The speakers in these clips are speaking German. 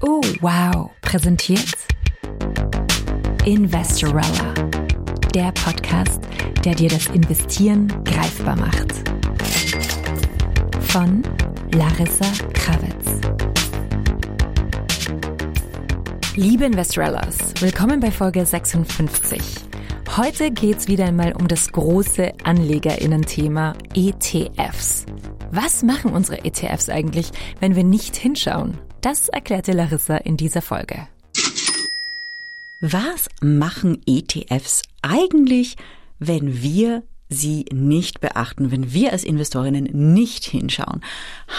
Oh, wow. Präsentiert Investorella. Der Podcast, der dir das Investieren greifbar macht. Von Larissa Krawitz. Liebe Investorellas, willkommen bei Folge 56. Heute geht's wieder einmal um das große Anlegerinnen-Thema ETFs. Was machen unsere ETFs eigentlich, wenn wir nicht hinschauen? Das erklärte Larissa in dieser Folge. Was machen ETFs eigentlich, wenn wir sie nicht beachten, wenn wir als Investorinnen nicht hinschauen?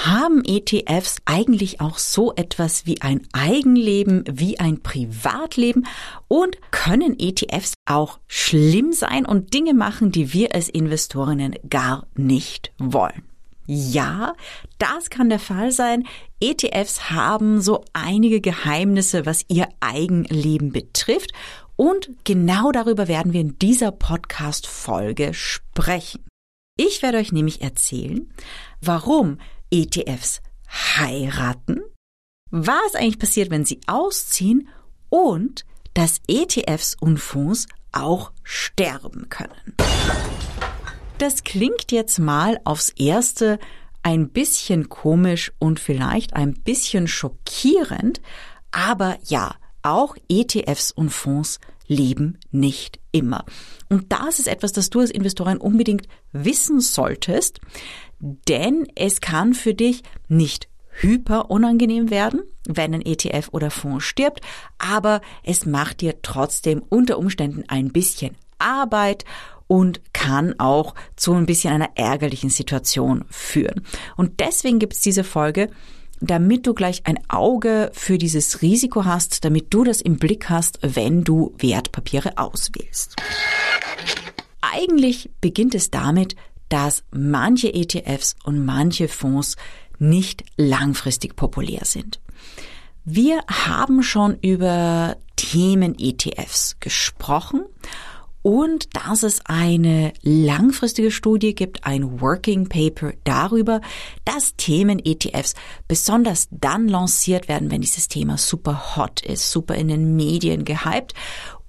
Haben ETFs eigentlich auch so etwas wie ein Eigenleben, wie ein Privatleben? Und können ETFs auch schlimm sein und Dinge machen, die wir als Investorinnen gar nicht wollen? Ja, das kann der Fall sein. ETFs haben so einige Geheimnisse, was ihr Eigenleben betrifft. Und genau darüber werden wir in dieser Podcast-Folge sprechen. Ich werde euch nämlich erzählen, warum ETFs heiraten, was eigentlich passiert, wenn sie ausziehen und dass ETFs und Fonds auch sterben können. Das klingt jetzt mal aufs erste ein bisschen komisch und vielleicht ein bisschen schockierend, aber ja, auch ETFs und Fonds leben nicht immer. Und das ist etwas, das du als Investorin unbedingt wissen solltest, denn es kann für dich nicht hyper unangenehm werden, wenn ein ETF oder Fonds stirbt, aber es macht dir trotzdem unter Umständen ein bisschen Arbeit und kann auch zu ein bisschen einer ärgerlichen Situation führen. Und deswegen gibt es diese Folge, damit du gleich ein Auge für dieses Risiko hast, damit du das im Blick hast, wenn du Wertpapiere auswählst. Eigentlich beginnt es damit, dass manche ETFs und manche Fonds nicht langfristig populär sind. Wir haben schon über Themen ETFs gesprochen und dass es eine langfristige Studie gibt, ein Working Paper darüber, dass Themen ETFs besonders dann lanciert werden, wenn dieses Thema super hot ist, super in den Medien gehypt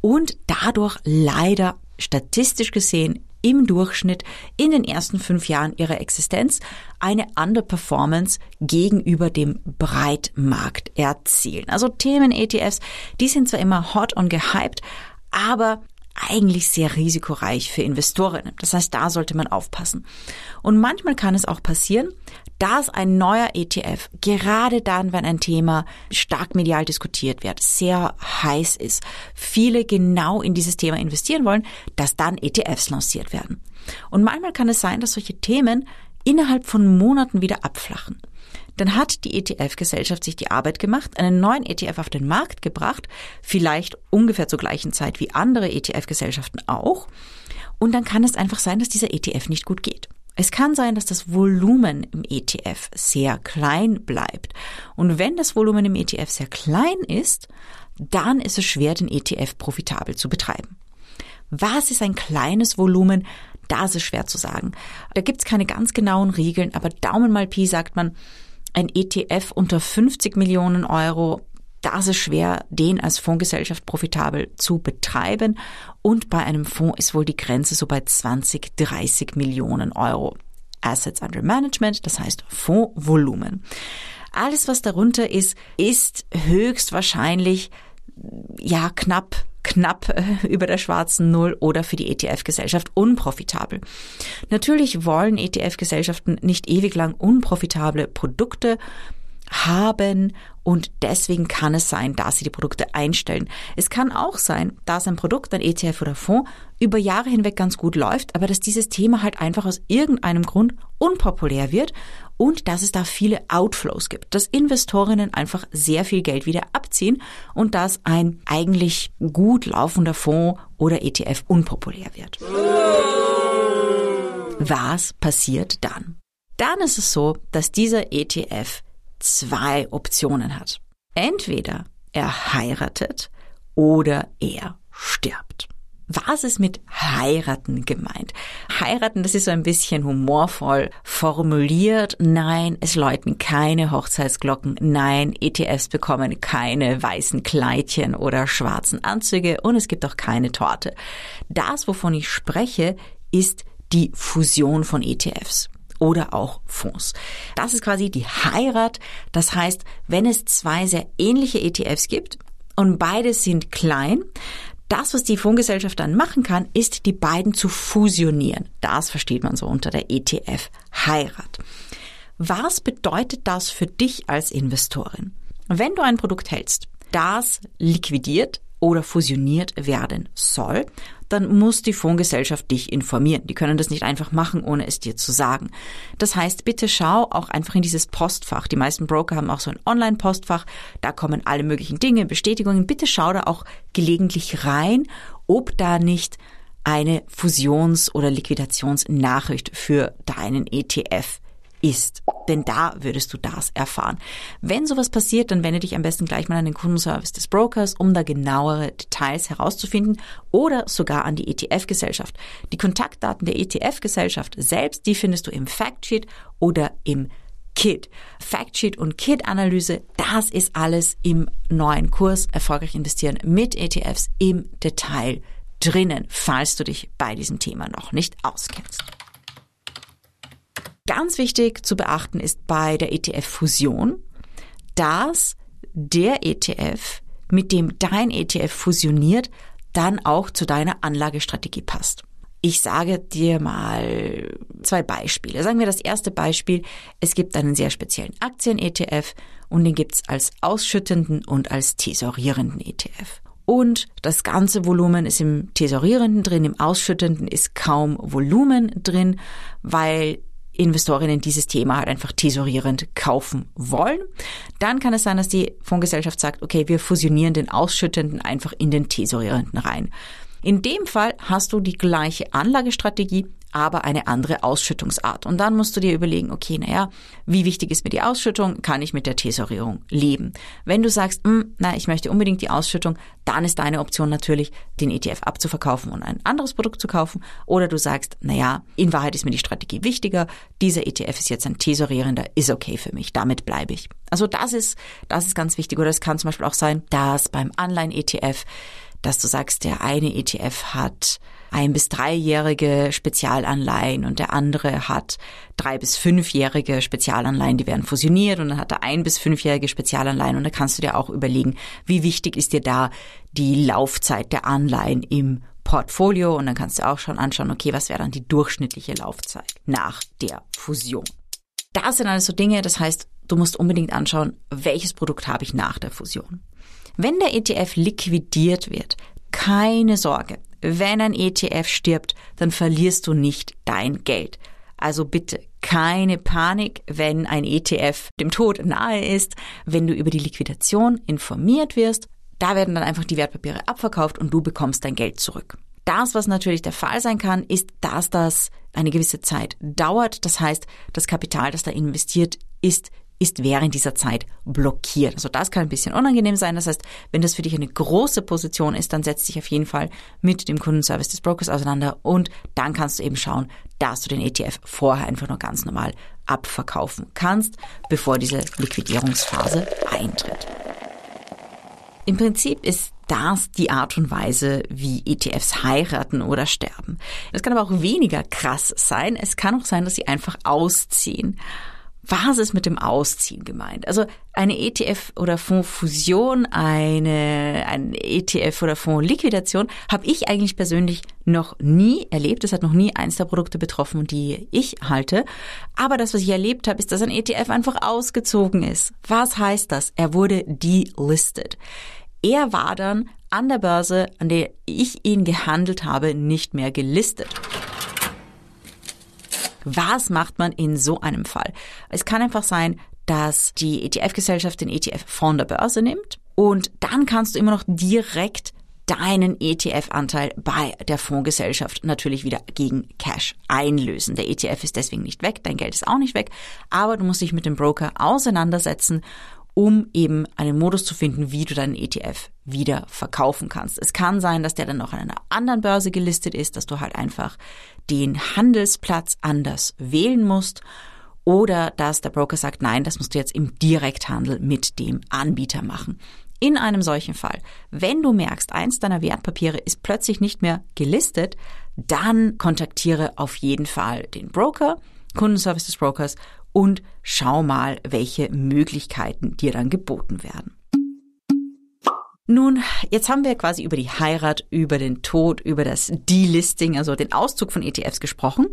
und dadurch leider statistisch gesehen im Durchschnitt in den ersten fünf Jahren ihrer Existenz eine Underperformance gegenüber dem Breitmarkt erzielen. Also Themen ETFs, die sind zwar immer hot und gehypt, aber eigentlich sehr risikoreich für Investorinnen. Das heißt, da sollte man aufpassen. Und manchmal kann es auch passieren, dass ein neuer ETF, gerade dann, wenn ein Thema stark medial diskutiert wird, sehr heiß ist, viele genau in dieses Thema investieren wollen, dass dann ETFs lanciert werden. Und manchmal kann es sein, dass solche Themen innerhalb von Monaten wieder abflachen dann hat die ETF-Gesellschaft sich die Arbeit gemacht, einen neuen ETF auf den Markt gebracht, vielleicht ungefähr zur gleichen Zeit wie andere ETF-Gesellschaften auch. Und dann kann es einfach sein, dass dieser ETF nicht gut geht. Es kann sein, dass das Volumen im ETF sehr klein bleibt. Und wenn das Volumen im ETF sehr klein ist, dann ist es schwer, den ETF profitabel zu betreiben. Was ist ein kleines Volumen? Das ist schwer zu sagen. Da gibt es keine ganz genauen Regeln, aber Daumen mal Pi sagt man, ein ETF unter 50 Millionen Euro, das ist schwer, den als Fondsgesellschaft profitabel zu betreiben. Und bei einem Fonds ist wohl die Grenze so bei 20, 30 Millionen Euro. Assets under Management, das heißt Fondsvolumen. Alles, was darunter ist, ist höchstwahrscheinlich ja knapp knapp äh, über der schwarzen Null oder für die ETF-Gesellschaft unprofitabel. Natürlich wollen ETF-Gesellschaften nicht ewig lang unprofitable Produkte haben und deswegen kann es sein, dass sie die Produkte einstellen. Es kann auch sein, dass ein Produkt, ein ETF oder Fonds über Jahre hinweg ganz gut läuft, aber dass dieses Thema halt einfach aus irgendeinem Grund unpopulär wird und dass es da viele Outflows gibt, dass Investorinnen einfach sehr viel Geld wieder abziehen und dass ein eigentlich gut laufender Fonds oder ETF unpopulär wird. Was passiert dann? Dann ist es so, dass dieser ETF zwei Optionen hat. Entweder er heiratet oder er stirbt. Was ist mit heiraten gemeint? Heiraten, das ist so ein bisschen humorvoll formuliert. Nein, es läuten keine Hochzeitsglocken. Nein, ETFs bekommen keine weißen Kleidchen oder schwarzen Anzüge und es gibt auch keine Torte. Das, wovon ich spreche, ist die Fusion von ETFs oder auch Fonds. Das ist quasi die Heirat. Das heißt, wenn es zwei sehr ähnliche ETFs gibt und beide sind klein, das, was die Fondsgesellschaft dann machen kann, ist, die beiden zu fusionieren. Das versteht man so unter der ETF-Heirat. Was bedeutet das für dich als Investorin? Wenn du ein Produkt hältst, das liquidiert oder fusioniert werden soll, dann muss die Fondsgesellschaft dich informieren. Die können das nicht einfach machen, ohne es dir zu sagen. Das heißt, bitte schau auch einfach in dieses Postfach. Die meisten Broker haben auch so ein Online-Postfach. Da kommen alle möglichen Dinge, Bestätigungen. Bitte schau da auch gelegentlich rein, ob da nicht eine Fusions- oder Liquidationsnachricht für deinen ETF ist. Denn da würdest du das erfahren. Wenn sowas passiert, dann wende dich am besten gleich mal an den Kundenservice des Brokers, um da genauere Details herauszufinden oder sogar an die ETF-Gesellschaft. Die Kontaktdaten der ETF-Gesellschaft selbst, die findest du im Factsheet oder im KIT. Factsheet und KIT-Analyse, das ist alles im neuen Kurs Erfolgreich investieren mit ETFs im Detail drinnen, falls du dich bei diesem Thema noch nicht auskennst. Ganz wichtig zu beachten ist bei der ETF-Fusion, dass der ETF, mit dem dein ETF fusioniert, dann auch zu deiner Anlagestrategie passt. Ich sage dir mal zwei Beispiele. Sagen wir das erste Beispiel, es gibt einen sehr speziellen Aktien-ETF und den gibt's als ausschüttenden und als tesorierenden ETF. Und das ganze Volumen ist im tesorierenden drin, im ausschüttenden ist kaum Volumen drin, weil Investorinnen dieses Thema halt einfach tesorierend kaufen wollen. Dann kann es sein, dass die Fondsgesellschaft sagt, okay, wir fusionieren den Ausschüttenden einfach in den tesorierenden rein. In dem Fall hast du die gleiche Anlagestrategie, aber eine andere Ausschüttungsart. Und dann musst du dir überlegen, okay, naja, wie wichtig ist mir die Ausschüttung? Kann ich mit der Tesorierung leben? Wenn du sagst, hm, na, ich möchte unbedingt die Ausschüttung, dann ist deine Option natürlich, den ETF abzuverkaufen und ein anderes Produkt zu kaufen. Oder du sagst, naja, in Wahrheit ist mir die Strategie wichtiger. Dieser ETF ist jetzt ein tesorierender, ist okay für mich. Damit bleibe ich. Also das ist, das ist ganz wichtig. Oder es kann zum Beispiel auch sein, dass beim Anleihen-ETF, dass du sagst, der eine ETF hat ein bis dreijährige Spezialanleihen und der andere hat drei bis fünfjährige Spezialanleihen, die werden fusioniert und dann hat er ein bis fünfjährige Spezialanleihen und da kannst du dir auch überlegen, wie wichtig ist dir da die Laufzeit der Anleihen im Portfolio und dann kannst du auch schon anschauen, okay, was wäre dann die durchschnittliche Laufzeit nach der Fusion. Das sind alles so Dinge, das heißt, du musst unbedingt anschauen, welches Produkt habe ich nach der Fusion. Wenn der ETF liquidiert wird, keine Sorge, wenn ein ETF stirbt, dann verlierst du nicht dein Geld. Also bitte keine Panik, wenn ein ETF dem Tod nahe ist, wenn du über die Liquidation informiert wirst. Da werden dann einfach die Wertpapiere abverkauft und du bekommst dein Geld zurück. Das, was natürlich der Fall sein kann, ist, dass das eine gewisse Zeit dauert. Das heißt, das Kapital, das da investiert ist, ist während dieser Zeit blockiert. Also das kann ein bisschen unangenehm sein. Das heißt, wenn das für dich eine große Position ist, dann setz dich auf jeden Fall mit dem Kundenservice des Brokers auseinander und dann kannst du eben schauen, dass du den ETF vorher einfach nur ganz normal abverkaufen kannst, bevor diese Liquidierungsphase eintritt. Im Prinzip ist das die Art und Weise, wie ETFs heiraten oder sterben. Es kann aber auch weniger krass sein. Es kann auch sein, dass sie einfach ausziehen. Was ist mit dem Ausziehen gemeint? Also eine ETF- oder Fondsfusion, eine, ein ETF- oder Fondsliquidation habe ich eigentlich persönlich noch nie erlebt. Es hat noch nie eins der Produkte betroffen, die ich halte. Aber das, was ich erlebt habe, ist, dass ein ETF einfach ausgezogen ist. Was heißt das? Er wurde delisted. Er war dann an der Börse, an der ich ihn gehandelt habe, nicht mehr gelistet. Was macht man in so einem Fall? Es kann einfach sein, dass die ETF-Gesellschaft den ETF von der Börse nimmt und dann kannst du immer noch direkt deinen ETF-Anteil bei der Fondsgesellschaft natürlich wieder gegen Cash einlösen. Der ETF ist deswegen nicht weg, dein Geld ist auch nicht weg, aber du musst dich mit dem Broker auseinandersetzen um eben einen Modus zu finden, wie du deinen ETF wieder verkaufen kannst. Es kann sein, dass der dann noch an einer anderen Börse gelistet ist, dass du halt einfach den Handelsplatz anders wählen musst oder dass der Broker sagt, nein, das musst du jetzt im Direkthandel mit dem Anbieter machen. In einem solchen Fall, wenn du merkst, eins deiner Wertpapiere ist plötzlich nicht mehr gelistet, dann kontaktiere auf jeden Fall den Broker, Kundenservice des Brokers und schau mal, welche Möglichkeiten dir dann geboten werden. Nun, jetzt haben wir quasi über die Heirat, über den Tod, über das Delisting, also den Auszug von ETFs gesprochen.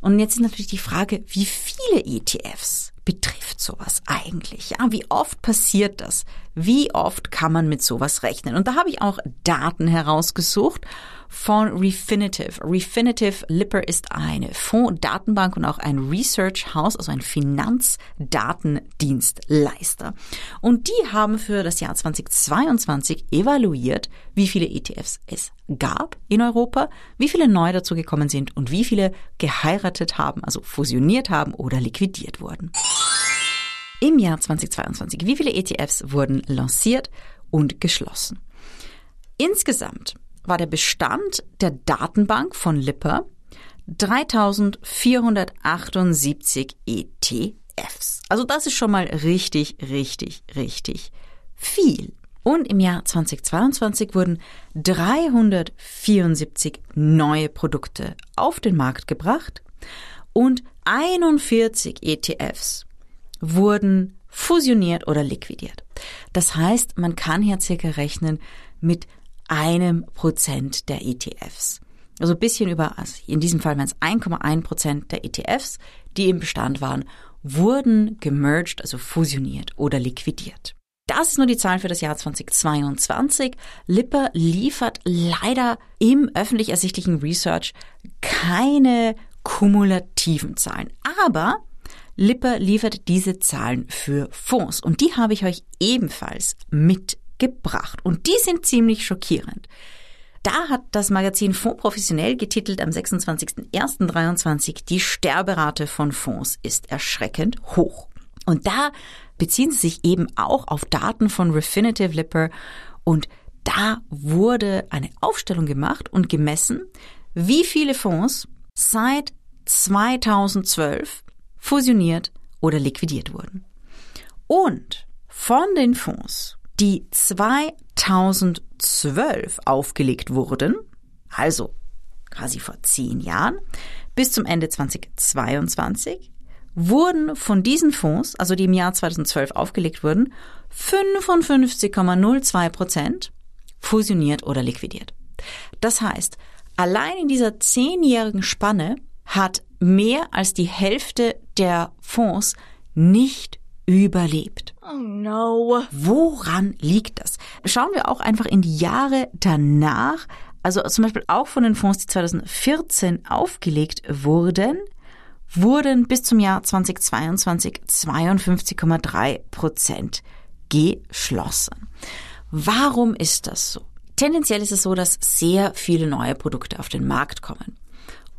Und jetzt ist natürlich die Frage, wie viele ETFs betrifft sowas eigentlich? Ja, wie oft passiert das? Wie oft kann man mit sowas rechnen? Und da habe ich auch Daten herausgesucht von Refinitiv. Refinitiv Lipper ist eine Fondsdatenbank und auch ein Research House, also ein Finanzdatendienstleister. Und die haben für das Jahr 2022 evaluiert, wie viele ETFs es gab in Europa, wie viele neu dazugekommen sind und wie viele geheiratet haben, also fusioniert haben oder liquidiert wurden. Im Jahr 2022, wie viele ETFs wurden lanciert und geschlossen? Insgesamt war der Bestand der Datenbank von Lipper 3478 ETFs. Also das ist schon mal richtig, richtig, richtig viel. Und im Jahr 2022 wurden 374 neue Produkte auf den Markt gebracht und 41 ETFs wurden fusioniert oder liquidiert. Das heißt, man kann hier circa rechnen mit einem Prozent der ETFs. Also ein bisschen über, also in diesem Fall waren es 1,1 Prozent der ETFs, die im Bestand waren, wurden gemerged, also fusioniert oder liquidiert. Das ist nur die Zahl für das Jahr 2022. Lipper liefert leider im öffentlich ersichtlichen Research keine kumulativen Zahlen. Aber Lipper liefert diese Zahlen für Fonds und die habe ich euch ebenfalls mit gebracht. Und die sind ziemlich schockierend. Da hat das Magazin Fonds professionell getitelt am 26.01.23, die Sterberate von Fonds ist erschreckend hoch. Und da beziehen sie sich eben auch auf Daten von Refinitiv Lipper und da wurde eine Aufstellung gemacht und gemessen, wie viele Fonds seit 2012 fusioniert oder liquidiert wurden. Und von den Fonds, die 2012 aufgelegt wurden, also quasi vor zehn Jahren, bis zum Ende 2022, wurden von diesen Fonds, also die im Jahr 2012 aufgelegt wurden, 55,02 Prozent fusioniert oder liquidiert. Das heißt, allein in dieser zehnjährigen Spanne hat mehr als die Hälfte der Fonds nicht überlebt. Oh no. Woran liegt das? Schauen wir auch einfach in die Jahre danach. Also zum Beispiel auch von den Fonds, die 2014 aufgelegt wurden, wurden bis zum Jahr 2022 52,3 Prozent geschlossen. Warum ist das so? Tendenziell ist es so, dass sehr viele neue Produkte auf den Markt kommen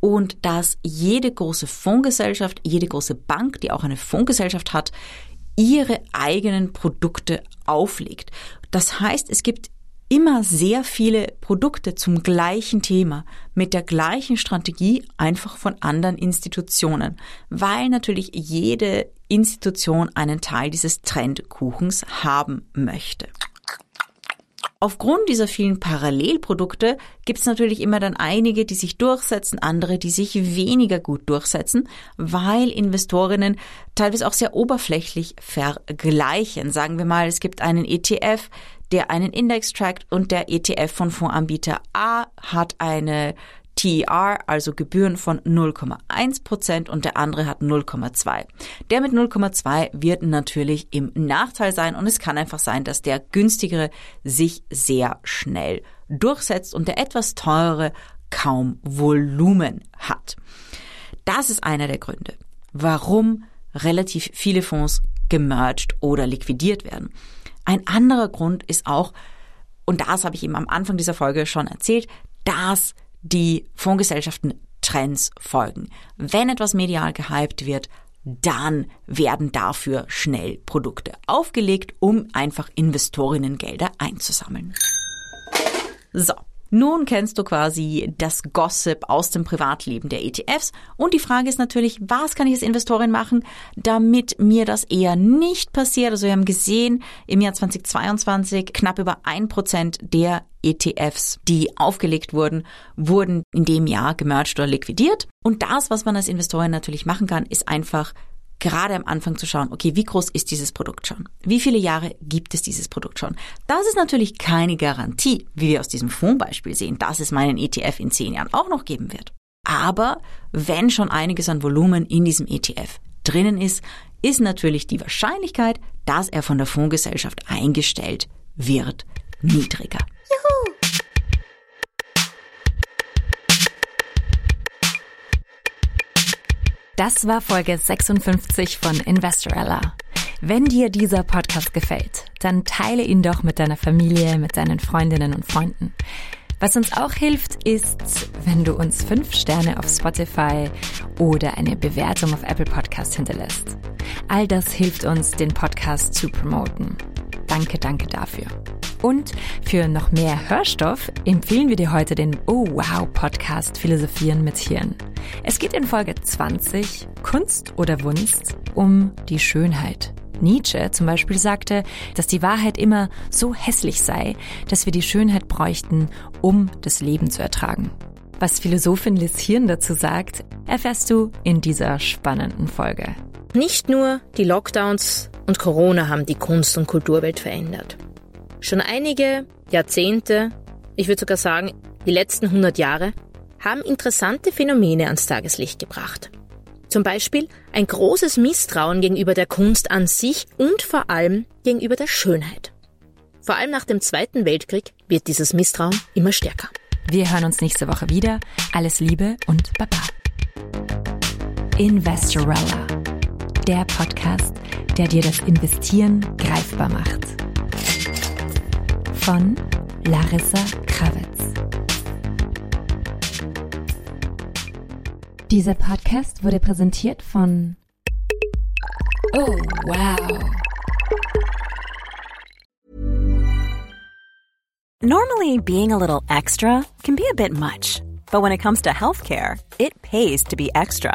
und dass jede große Fondsgesellschaft, jede große Bank, die auch eine Fondsgesellschaft hat, ihre eigenen Produkte auflegt. Das heißt, es gibt immer sehr viele Produkte zum gleichen Thema mit der gleichen Strategie einfach von anderen Institutionen, weil natürlich jede Institution einen Teil dieses Trendkuchens haben möchte. Aufgrund dieser vielen Parallelprodukte gibt es natürlich immer dann einige, die sich durchsetzen, andere, die sich weniger gut durchsetzen, weil Investorinnen teilweise auch sehr oberflächlich vergleichen. Sagen wir mal, es gibt einen ETF, der einen Index trackt und der ETF von Fondsanbieter A hat eine TER, also Gebühren von 0,1 Prozent und der andere hat 0,2. Der mit 0,2 wird natürlich im Nachteil sein und es kann einfach sein, dass der günstigere sich sehr schnell durchsetzt und der etwas teurere kaum Volumen hat. Das ist einer der Gründe, warum relativ viele Fonds gemerged oder liquidiert werden. Ein anderer Grund ist auch, und das habe ich eben am Anfang dieser Folge schon erzählt, dass die Fondsgesellschaften Trends folgen. Wenn etwas medial gehypt wird, dann werden dafür schnell Produkte aufgelegt, um einfach Investorinnengelder einzusammeln. So, nun kennst du quasi das Gossip aus dem Privatleben der ETFs und die Frage ist natürlich, was kann ich als Investorin machen, damit mir das eher nicht passiert. Also wir haben gesehen, im Jahr 2022 knapp über ein Prozent der ETFs, die aufgelegt wurden, wurden in dem Jahr gemerged oder liquidiert. Und das, was man als Investorin natürlich machen kann, ist einfach gerade am Anfang zu schauen, okay, wie groß ist dieses Produkt schon? Wie viele Jahre gibt es dieses Produkt schon? Das ist natürlich keine Garantie, wie wir aus diesem Fondsbeispiel sehen, dass es meinen ETF in zehn Jahren auch noch geben wird. Aber wenn schon einiges an Volumen in diesem ETF drinnen ist, ist natürlich die Wahrscheinlichkeit, dass er von der Fondsgesellschaft eingestellt wird, niedriger. Juhu! Das war Folge 56 von Investorella. Wenn dir dieser Podcast gefällt, dann teile ihn doch mit deiner Familie, mit deinen Freundinnen und Freunden. Was uns auch hilft, ist, wenn du uns fünf Sterne auf Spotify oder eine Bewertung auf Apple Podcast hinterlässt. All das hilft uns, den Podcast zu promoten. Danke, danke dafür. Und für noch mehr Hörstoff empfehlen wir dir heute den Oh Wow Podcast Philosophieren mit Hirn. Es geht in Folge 20 Kunst oder Wunst um die Schönheit. Nietzsche zum Beispiel sagte, dass die Wahrheit immer so hässlich sei, dass wir die Schönheit bräuchten, um das Leben zu ertragen. Was Philosophin Liz Hirn dazu sagt, erfährst du in dieser spannenden Folge. Nicht nur die Lockdowns und Corona haben die Kunst- und Kulturwelt verändert. Schon einige Jahrzehnte, ich würde sogar sagen die letzten 100 Jahre, haben interessante Phänomene ans Tageslicht gebracht. Zum Beispiel ein großes Misstrauen gegenüber der Kunst an sich und vor allem gegenüber der Schönheit. Vor allem nach dem Zweiten Weltkrieg wird dieses Misstrauen immer stärker. Wir hören uns nächste Woche wieder. Alles Liebe und Baba. Investorella, der Podcast, der dir das Investieren greifbar macht von Larissa Krawitz. Dieser Podcast wurde präsentiert von Oh, wow. Normally, being a little extra can be a bit much, but when it comes to healthcare, it pays to be extra.